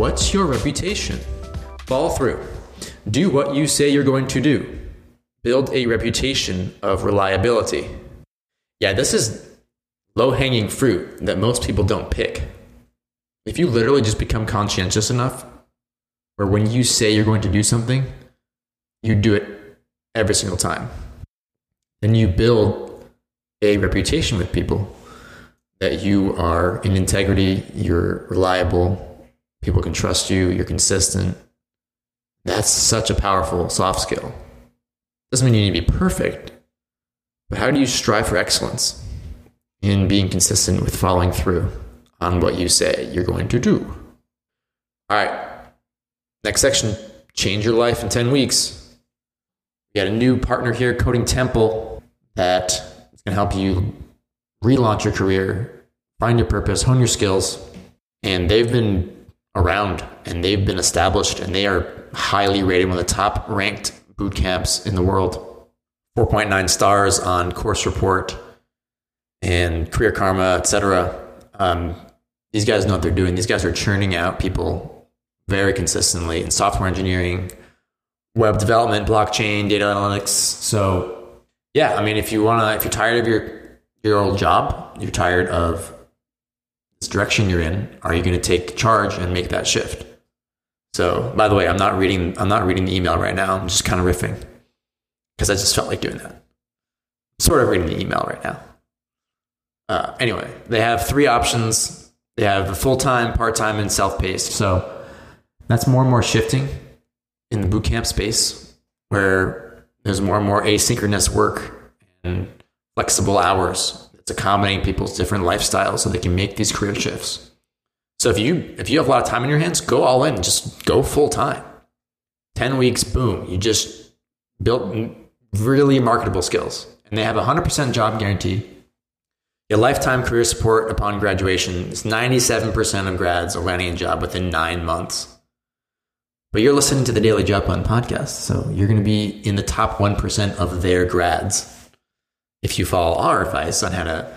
what's your reputation? Follow through. Do what you say you're going to do. Build a reputation of reliability. Yeah, this is low hanging fruit that most people don't pick. If you literally just become conscientious enough, where when you say you're going to do something, you do it every single time, then you build a reputation with people that you are in integrity, you're reliable, people can trust you, you're consistent. That's such a powerful soft skill. Doesn't mean you need to be perfect, but how do you strive for excellence in being consistent with following through on what you say you're going to do? All right, next section change your life in 10 weeks. We got a new partner here, Coding Temple, that is going to help you relaunch your career, find your purpose, hone your skills. And they've been around and they've been established and they are highly rated, one of the top ranked boot camps in the world. 4.9 stars on course report and career karma, etc. Um, these guys know what they're doing. These guys are churning out people very consistently in software engineering, web development, blockchain, data analytics. So yeah, I mean, if you wanna, if you're tired of your your old job, you're tired of direction you're in, are you going to take charge and make that shift? So, by the way, I'm not reading. I'm not reading the email right now. I'm just kind of riffing because I just felt like doing that. Sort of reading the email right now. Uh, anyway, they have three options. They have full time, part time, and self paced. So that's more and more shifting in the bootcamp space, where there's more and more asynchronous work and flexible hours. It's accommodating people's different lifestyles so they can make these career shifts. So if you if you have a lot of time in your hands, go all in. Just go full time. Ten weeks, boom! You just built really marketable skills, and they have a hundred percent job guarantee. Your lifetime career support upon graduation is ninety-seven percent of grads are landing a job within nine months. But you're listening to the Daily Job Hunt podcast, so you're going to be in the top one percent of their grads if you follow our advice on how to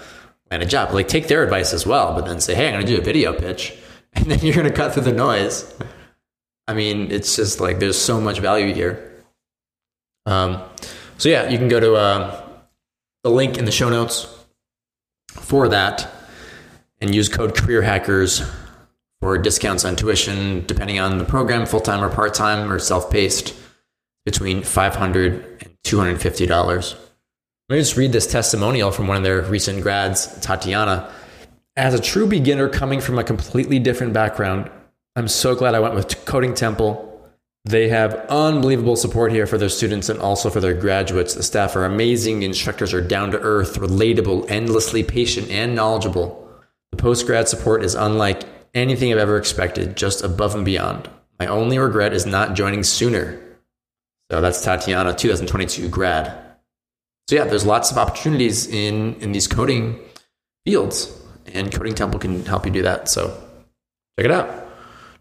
land a job. Like take their advice as well, but then say, hey, I'm going to do a video pitch. And then you're going to cut through the noise. I mean, it's just like there's so much value here. Um, so, yeah, you can go to uh, the link in the show notes for that and use code Career Hackers for discounts on tuition, depending on the program, full time or part time or self paced, between $500 and $250. Let me just read this testimonial from one of their recent grads, Tatiana. As a true beginner coming from a completely different background, I'm so glad I went with Coding Temple. They have unbelievable support here for their students and also for their graduates. The staff are amazing. The instructors are down to earth, relatable, endlessly patient, and knowledgeable. The post grad support is unlike anything I've ever expected, just above and beyond. My only regret is not joining sooner. So that's Tatiana, 2022 grad. So yeah, there's lots of opportunities in in these coding fields, and Coding Temple can help you do that. So check it out.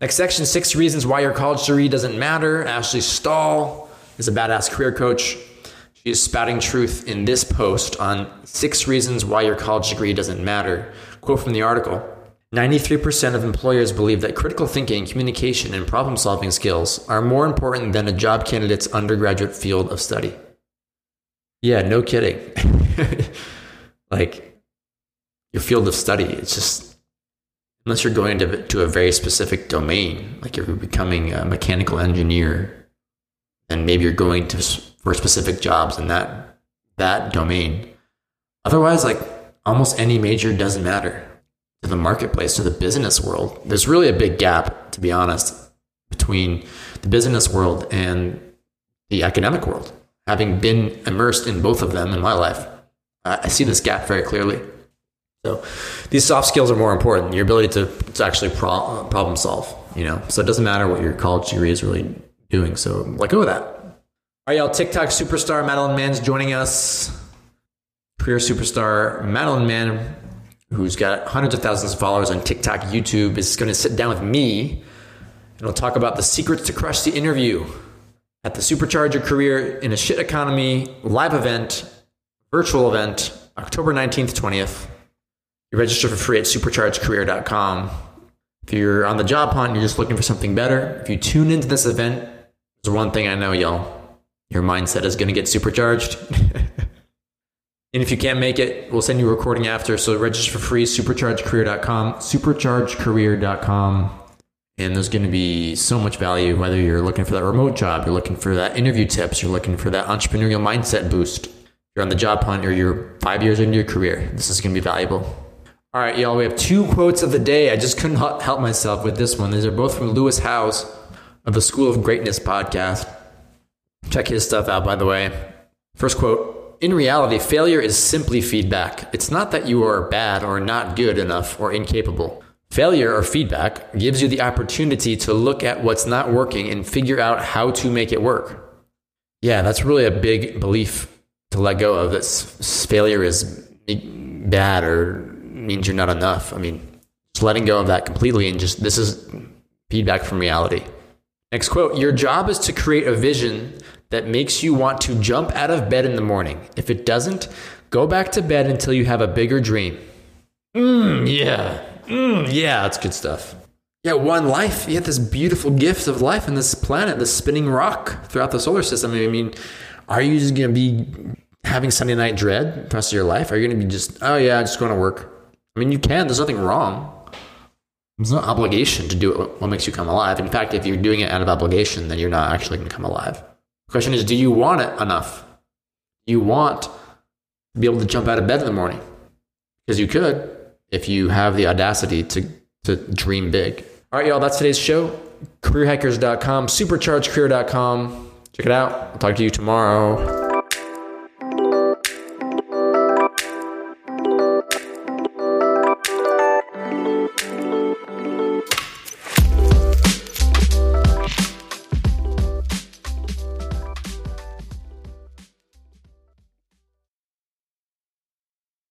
Next section: six reasons why your college degree doesn't matter. Ashley Stahl is a badass career coach. She is spouting truth in this post on six reasons why your college degree doesn't matter. Quote from the article. 93% of employers believe that critical thinking, communication, and problem solving skills are more important than a job candidate's undergraduate field of study. Yeah, no kidding. like your field of study, it's just unless you're going to to a very specific domain, like if you're becoming a mechanical engineer, and maybe you're going to for specific jobs in that that domain. Otherwise, like almost any major doesn't matter to the marketplace, to the business world. There's really a big gap, to be honest, between the business world and the academic world having been immersed in both of them in my life, I see this gap very clearly. So these soft skills are more important. Your ability to, to actually pro- problem solve, you know. So it doesn't matter what your college degree is really doing. So let go of that. All right, y'all. TikTok superstar Madeline Mann's joining us. Career superstar Madeline Mann, who's got hundreds of thousands of followers on TikTok, YouTube, is going to sit down with me and we'll talk about the secrets to crush the interview at the Supercharge Your Career in a Shit Economy live event, virtual event, October 19th, 20th. You register for free at superchargecareer.com. If you're on the job hunt you're just looking for something better, if you tune into this event, there's one thing I know, y'all. Your mindset is going to get supercharged. and if you can't make it, we'll send you a recording after. So register for free, superchargecareer.com, superchargecareer.com. And there's going to be so much value, whether you're looking for that remote job, you're looking for that interview tips, you're looking for that entrepreneurial mindset boost, you're on the job hunt, or you're five years into your career. This is going to be valuable. All right, y'all, we have two quotes of the day. I just couldn't help myself with this one. These are both from Lewis Howes of the School of Greatness podcast. Check his stuff out, by the way. First quote In reality, failure is simply feedback. It's not that you are bad or not good enough or incapable. Failure or feedback gives you the opportunity to look at what's not working and figure out how to make it work. Yeah, that's really a big belief to let go of that failure is bad or means you're not enough. I mean, just letting go of that completely and just this is feedback from reality. Next quote Your job is to create a vision that makes you want to jump out of bed in the morning. If it doesn't, go back to bed until you have a bigger dream. Mmm, yeah. Mm, yeah, that's good stuff. Yeah, one life. You have this beautiful gift of life in this planet, this spinning rock throughout the solar system. I mean, are you just going to be having Sunday night dread the rest of your life? Are you going to be just, oh yeah, just going to work? I mean, you can. There's nothing wrong. There's no obligation to do what makes you come alive. In fact, if you're doing it out of obligation, then you're not actually going to come alive. The question is, do you want it enough? You want to be able to jump out of bed in the morning because you could if you have the audacity to, to dream big. All right, y'all, that's today's show. CareerHackers.com, superchargecareer.com. Check it out. I'll talk to you tomorrow.